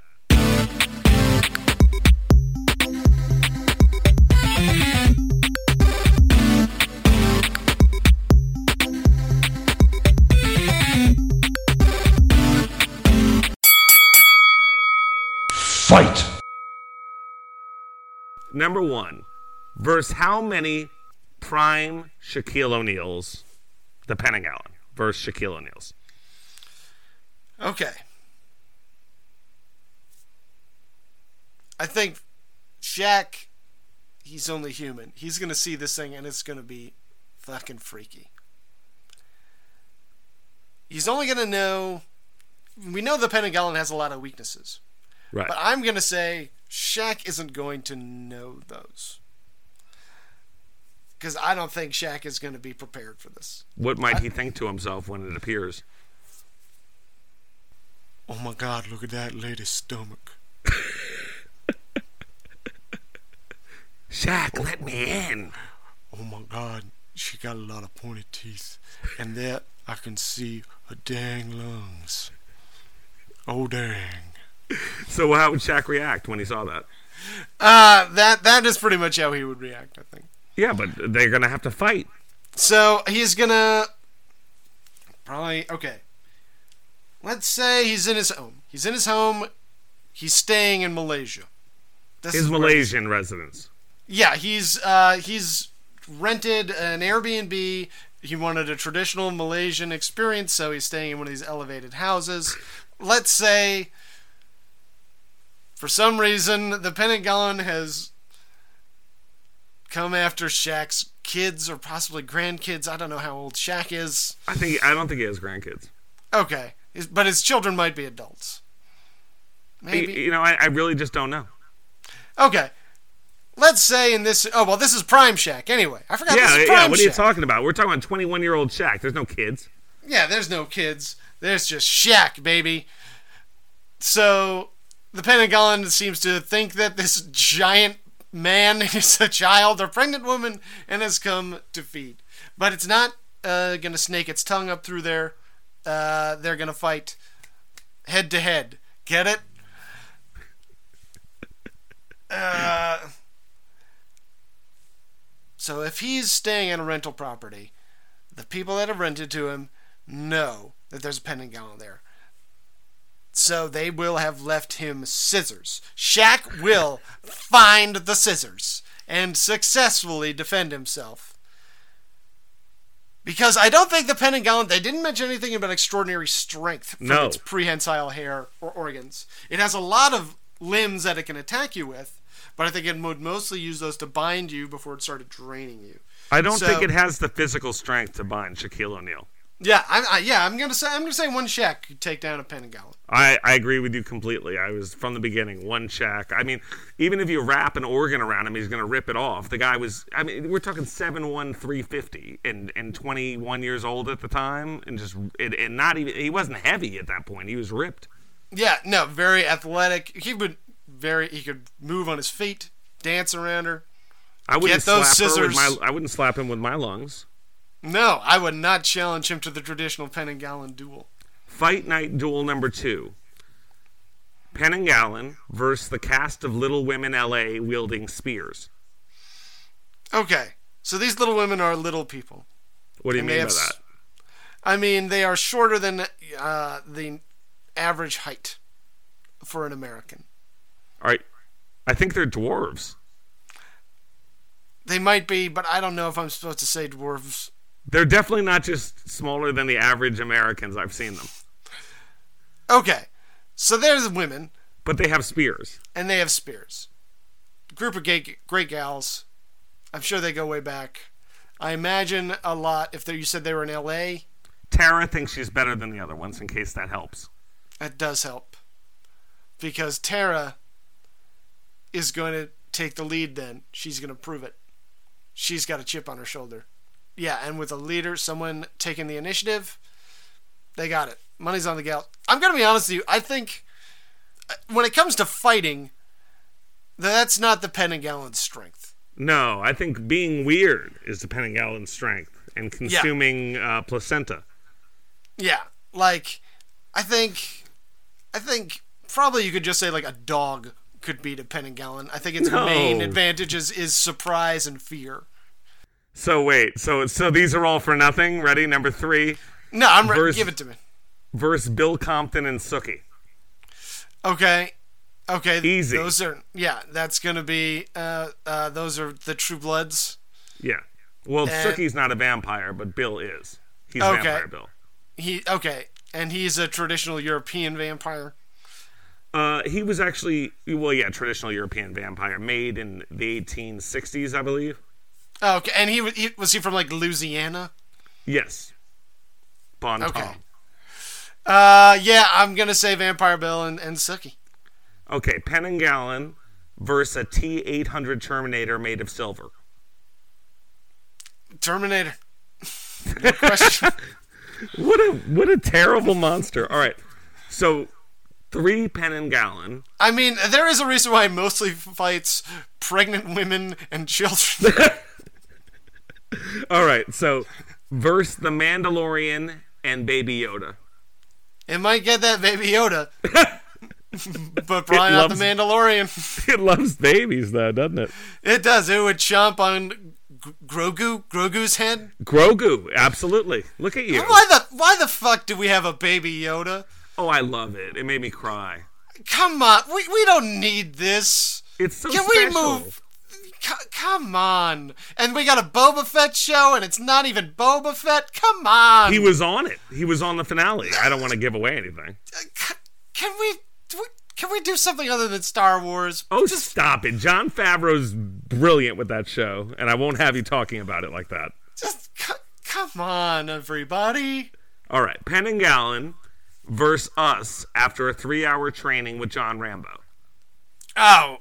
Fight! Number one, verse how many prime Shaquille O'Neals, the Allen, verse Shaquille O'Neals. Okay. I think Shaq, he's only human. He's going to see this thing and it's going to be fucking freaky. He's only going to know. We know the Pentagon has a lot of weaknesses. Right. But I'm going to say Shaq isn't going to know those. Because I don't think Shaq is going to be prepared for this. What might he think to himself when it appears? Oh my god, look at that lady's stomach. Shaq, let me in. Oh my god, she got a lot of pointed teeth. And there I can see her dang lungs. Oh dang. So how would Shaq react when he saw that? Uh that that is pretty much how he would react, I think. Yeah, but they're gonna have to fight. So he's gonna probably okay. Let's say he's in his home. He's in his home. He's staying in Malaysia. This His is Malaysian residence. Yeah, he's uh, he's rented an Airbnb. He wanted a traditional Malaysian experience, so he's staying in one of these elevated houses. Let's say, for some reason, the Pentagon has come after Shaq's kids or possibly grandkids. I don't know how old Shaq is. I think I don't think he has grandkids. Okay, but his children might be adults. Maybe. You know, I, I really just don't know. Okay. Let's say in this. Oh well, this is Prime Shaq. Anyway, I forgot. this Yeah, yeah. What are you Shaq. talking about? We're talking about 21 year old Shaq. There's no kids. Yeah, there's no kids. There's just Shaq, baby. So the Pentagon seems to think that this giant man is a child or pregnant woman and has come to feed. But it's not uh, going to snake its tongue up through there. Uh, they're going to fight head to head. Get it? Uh, so if he's staying in a rental property, the people that have rented to him know that there's a Pentagon there. So they will have left him scissors. Shaq will find the scissors and successfully defend himself. Because I don't think the Pentagon, they didn't mention anything about extraordinary strength from No. its prehensile hair or organs. It has a lot of limbs that it can attack you with, but I think it would mostly use those to bind you before it started draining you. I don't So- think it has the physical strength to bind Shaquille O'Neal. Yeah, I, I, yeah, I'm gonna say I'm gonna say one Shaq could take down a Pentagon. I, I agree with you completely. I was from the beginning one Shaq. I mean, even if you wrap an organ around him, he's going to rip it off. The guy was. I mean, we're talking seven one three fifty and and twenty one years old at the time, and just and, and not even. He wasn't heavy at that point. He was ripped. Yeah, no, very athletic. He would very he could move on his feet, dance around her. I wouldn't Get those slap her with my. I wouldn't slap him with my lungs. No, I would not challenge him to the traditional Penanggalan duel. Fight Night Duel number two. Penanggalan versus the cast of Little Women LA wielding spears. Okay, so these little women are little people. What do you And mean by s- that? I mean, they are shorter than uh, the average height for an American. All right. I think they're dwarves. They might be, but I don't know if I'm supposed to say dwarves. They're definitely not just smaller than the average Americans. I've seen them. Okay, so there's women, But they have spears. and they have spears. Group of gay, great gals. I'm sure they go way back. I imagine a lot. If they, you said they were in L.A., Terra thinks she's better than the other ones, in case that helps. that does help, because Terra is going to take the lead. Then she's going to prove it. She's got a chip on her shoulder. Yeah, and with a leader, someone taking the initiative, they got it. Money's on the gal. I'm going to be honest with you. I think uh, when it comes to fighting, that's not the Penanggalan strength. No, I think being weird is the Gallon strength and consuming uh, placenta. Yeah, like I think, I think probably you could just say like a dog could beat a Penanggalan. I think its No. main advantage is, is surprise and fear. So wait, so so these are all for nothing. Ready? Number three No, I'm ready. Give it to me. versus Bill Compton and Sookie. Okay. Okay. Easy. Those are yeah. That's gonna be uh uh. Those are the True Bloods. Yeah. Well, And- Sookie's not a vampire, but Bill is. He's Okay. Vampire Bill. He okay, and he's a traditional European vampire. Uh, he was actually, well, yeah, traditional European vampire, made in the 1860s, I believe. Oh, okay, and he, he was he from like Louisiana? Yes. Bon Okay. Tom. Uh, yeah, I'm gonna say Vampire Bill and and Sookie. Okay, Penanggalan versus a T800 Terminator made of silver. Terminator. No question. What a what a terrible monster. All right, so three Penanggalan. I mean, there is a reason why he mostly fights pregnant women and children. All right, so verse the Mandalorian and Baby Yoda. it might get that Baby Yoda, but probably not the Mandalorian. It loves babies, though, doesn't it? It does. It would chomp on Grogu, Grogu's head. Grogu, absolutely. Look at you. Why the why the fuck do we have a Baby Yoda? Oh, I love it. It made me cry. Come on, we we don't need this. It's so Can special. we move? C- come on. And we got a Boba Fett show, and it's not even Boba Fett. Come on. He was on it. He was on the finale. I don't want to give away anything. Uh, c- Can we? Can we do something other than Star Wars? Oh, Just... stop it. Jon Favreau's brilliant with that show, and I won't have you talking about it like that. Just c- come on, everybody. All right, Penanggalan versus us after a three-hour training with John Rambo? Oh,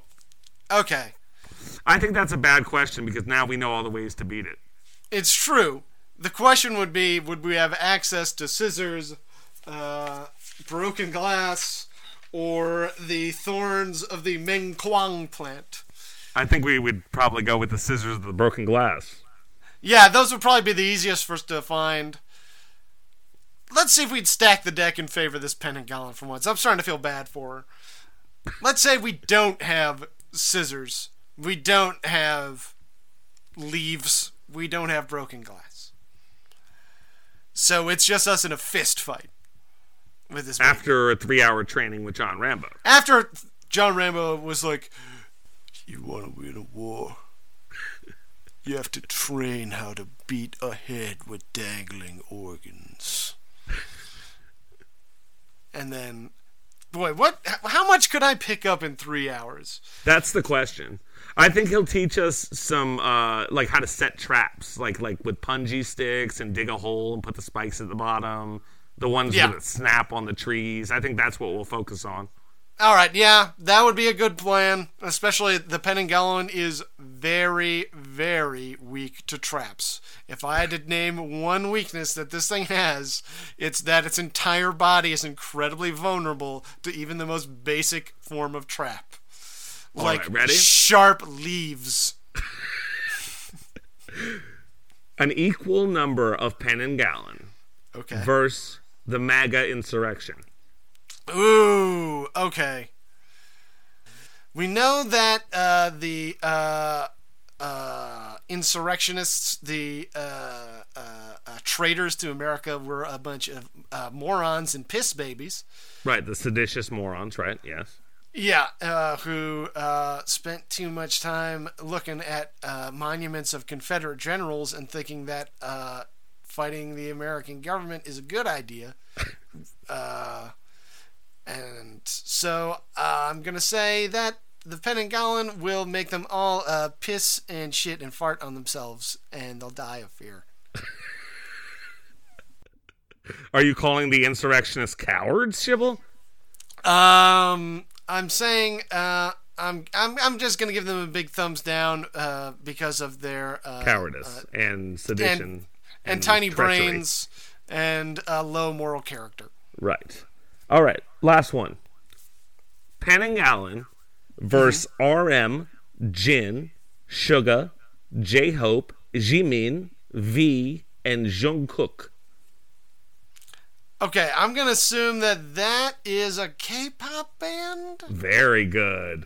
okay. I think that's a bad question because now we know all the ways to beat it. It's true. The question would be would we have access to scissors, uh, broken glass, or the thorns of the mengkuang plant? I think we would probably go with the scissors of the broken glass. Yeah, those would probably be the easiest for us to find. Let's see if we'd stack the deck in favor of this Penanggalan for once. I'm starting to feel bad for her. Let's say we don't have scissors. We don't have leaves. We don't have broken glass. So it's just us in a fist fight with this. baby. After a three-hour training with John Rambo. After John Rambo was like, "You want to win a war? You have to train how to beat a head with dangling organs." And then, boy, what? How much could I pick up in three hours? That's the question. I think he'll teach us some uh, like how to set traps, like like with punji sticks and dig a hole and put the spikes at the bottom. The ones Yeah. that snap on the trees. I think that's what we'll focus on. All right, yeah, that would be a good plan. Especially the Penanggalan is very, very weak to traps. If I had to name one weakness that this thing has, it's that its entire body is incredibly vulnerable to even the most basic form of trap. All like right, sharp leaves. An equal number of Penanggalan Okay. versus the MAGA insurrection. Ooh, okay. We know that uh, the uh, uh, insurrectionists, the uh, uh, uh, traitors to America, were a bunch of uh, morons and piss babies. Right, the seditious morons, right? Yes. Yeah, uh, who uh, spent too much time looking at uh, monuments of Confederate generals and thinking that uh, fighting the American government is a good idea. uh, and so uh, I'm going to say that the Penanggalan will make them all uh, piss and shit and fart on themselves, and they'll die of fear. Are you calling the insurrectionists cowards, Shibble? Um, I'm saying uh, I'm I'm I'm just gonna give them a big thumbs down uh, because of their uh, Cowardice and sedition. and, tiny treachery. brains and uh, low moral character. Right. All right. Last one. Penanggalan versus RM, Jin, Suga, J Hope, Jimin, V, and Jungkook. Okay, I'm gonna assume that that is a K-pop band. Very good.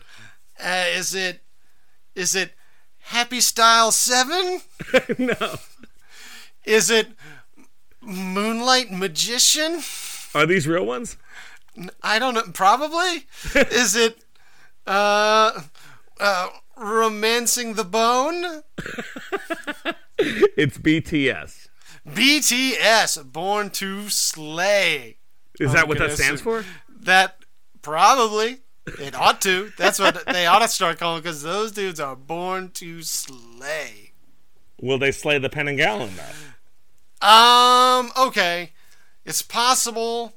Uh, is it is it Happy Style Seven? no. Is it Moonlight Magician? Are these real ones? I don't know. Probably. is it uh, uh, Romancing the Bone? It's BTS. BTS, Born to Slay. Is that what that stands assume- for? That probably it ought to. That's what they ought to start calling because those dudes are born to slay. Will they slay the Penanggalan though? Um. Okay, it's possible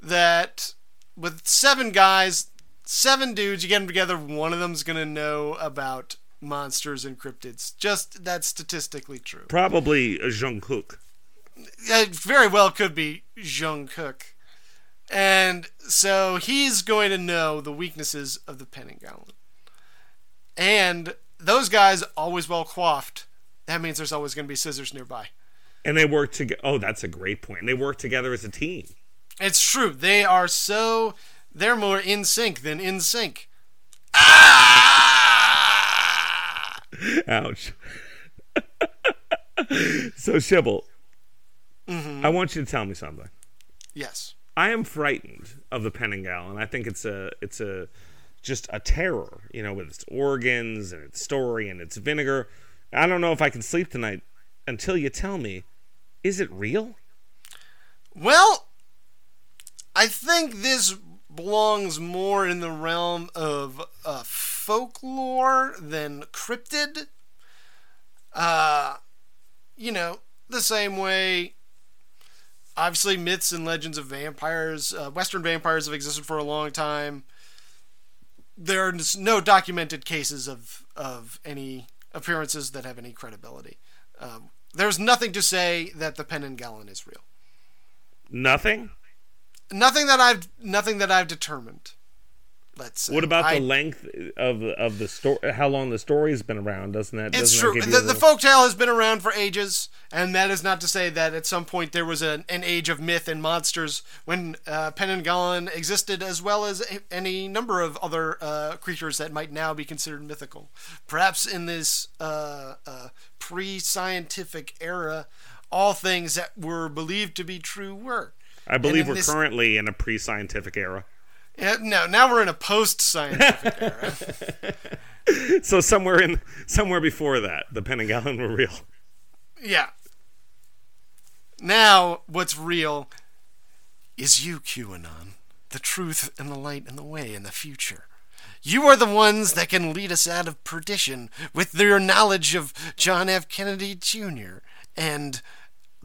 that with seven guys, seven dudes, you get them together, one of them's gonna know about monsters and cryptids. Just that's statistically true. Probably Jungkook. it very well could be Jungkook. And so he's going to know the weaknesses of the Gallon. And those guys always well coiffed. That means there's always going to be scissors nearby. And they work together. Oh, that's a great point. They work together as a team. It's true. They are so they're more in sync than NSYNC. Ah! Ouch. so, Shibble, I want you to tell me something. Yes. I am frightened of the Pen and. I think it's a it's a just a terror, you know, with its organs and its story and its vinegar. I don't know if I can sleep tonight until you tell me, is it real? Well, I think this belongs more in the realm of uh, folklore than cryptid. Uh, you know, the same way obviously myths and legends of vampires. Uh, Western vampires have existed for a long time. There are no documented cases of of any appearances that have any credibility. Um, there's nothing to say that the Penanggalan is real. Nothing. Nothing that I've nothing that I've determined. Let's. Say. What about I- the length of of the story? How long the story's been around? Doesn't that? It's doesn't true. That give The, a the folktale has been around for ages, and that is not to say that at some point there was an, an age of myth and monsters when uh, Penanggalan existed, as well as any number of other uh, creatures that might now be considered mythical. Perhaps in this uh, uh, pre-scientific era, all things that were believed to be true were. I believe we're this- currently in a pre-scientific era. Uh, no, now we're in a post-scientific era. So somewhere in somewhere before that, the Penanggalan were real. Yeah. Now, what's real is you, QAnon. The truth and the light and the way and the future. You are the ones that can lead us out of perdition with your knowledge of John F. Kennedy Jr. and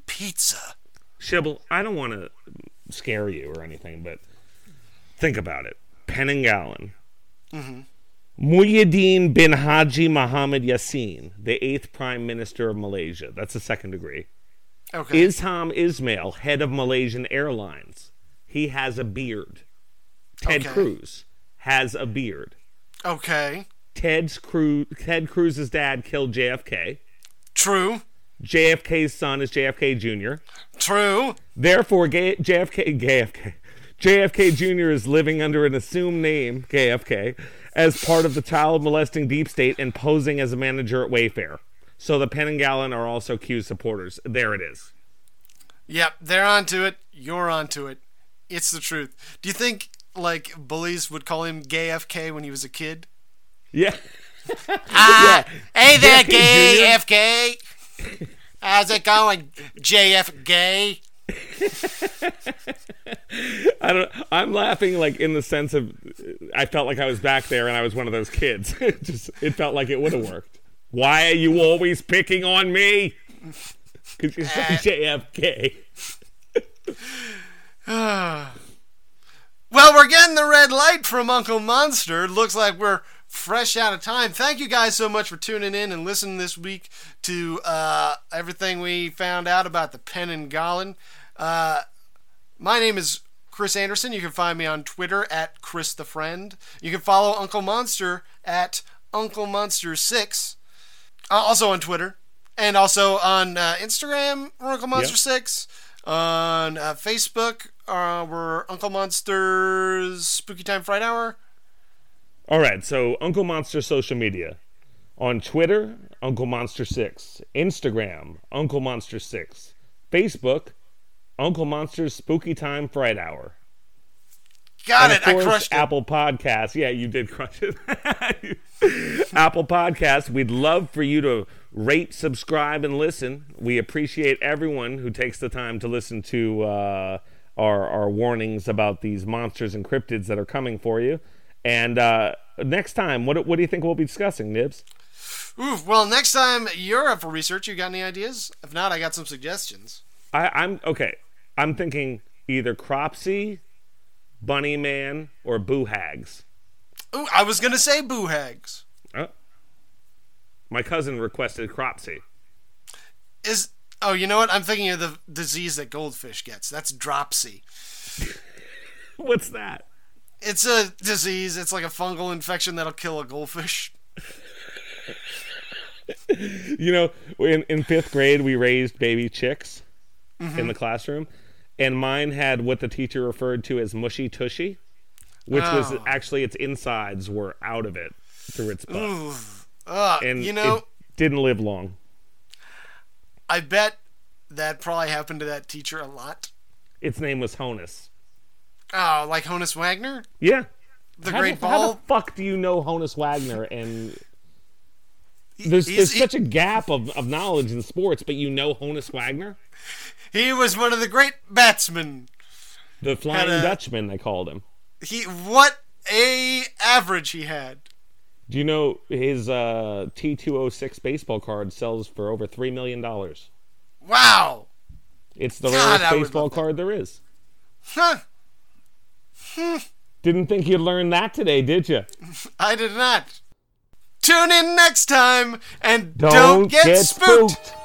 pizza. Shibble, I don't want to scare you or anything, but think about it. Penanggalan. Mm-hmm. Muhyiddin bin Haji Muhammad Yassin, the eighth prime minister of Malaysia. That's a second degree. Okay. Izham Ismail, head of Malaysian Airlines. He has a beard. Ted Okay. Cruz has a beard. okay. Ted's Cruz, Ted Cruz's dad killed JFK. True. JFK's son is JFK Jr. True. Therefore, gay, JFK, JFK, JFK Jr. is living under an assumed name, JFK, as part of the child molesting deep state and posing as a manager at Wayfair. So the Penanggalan are also Q supporters. There it is. Yep, they're onto it. You're onto it. It's the truth. Do you think, like, bullies would call him Gay FK when he was a kid? Yeah. Ah, hey there, gay FK. How's it going, JF Gay? I don't. I'm laughing like in the sense of I felt like I was back there and I was one of those kids. It Just it felt like it would have worked. Why are you always picking on me? Because you're so JFK. Well, we're getting the red light from Uncle Monster. Looks like we're fresh out of time. Thank you guys so much for tuning in and listening this week to uh, everything we found out about the Penanggalan. Uh, my name is Chris Anderson. You can find me on Twitter at Chris the Friend. You can follow Uncle Monster at Uncle Monster Six, uh, also on Twitter, and also on uh, Instagram. We're Uncle Monster Six. On uh, Facebook, uh, we're Uncle Monster's Spooky Time Fright Hour. All right, so Uncle Monster social media. On Twitter, Uncle Monster 6. Instagram, Uncle Monster 6. Facebook, Uncle Monster's Spooky Time Fright Hour. Got And it. of I course, crushed it. Apple Podcasts. Yeah, you did crush it. Apple Podcasts. We'd love for you to rate, subscribe, and listen. We appreciate everyone who takes the time to listen to uh, our our warnings about these monsters and cryptids that are coming for you. And uh, next time, what what do you think we'll be discussing, Nibs? Ooh, well, next time you're up for research, you got any ideas? If not, I got some suggestions. I, I'm okay. I'm thinking either Cropsey, Bunny Man, or Boo Hags. Ooh, I was gonna say boo hags. Oh. My cousin requested Cropsey. Is oh, you know what? I'm thinking of the disease that goldfish gets. That's dropsy. What's that? It's a disease. It's like a fungal infection that'll kill a goldfish. You know, in, in fifth grade, we raised baby chicks in mm-hmm. the classroom, and mine had what the teacher referred to as mushy tushy, which was Oh. actually its insides were out of it through its butt. Uh, And you know, didn't live long. I bet that probably happened to that teacher a lot. Its name was Honus. Oh, like Honus Wagner, Yeah. the How great the, How the fuck do you know Honus Wagner? And there's, there's he, such a gap of, of knowledge in sports, but you know Honus Wagner? He was one of the great batsmen. The Flying a, Dutchman, they called him. He What a average he had. Do you know his uh, T206 baseball card sells for over $3 million? Wow. It's the God, rarest baseball card that. there is. Huh. Didn't think you'd learn that today, did you? I did not. Tune in next time and don't, don't get, get, spooked. spooked.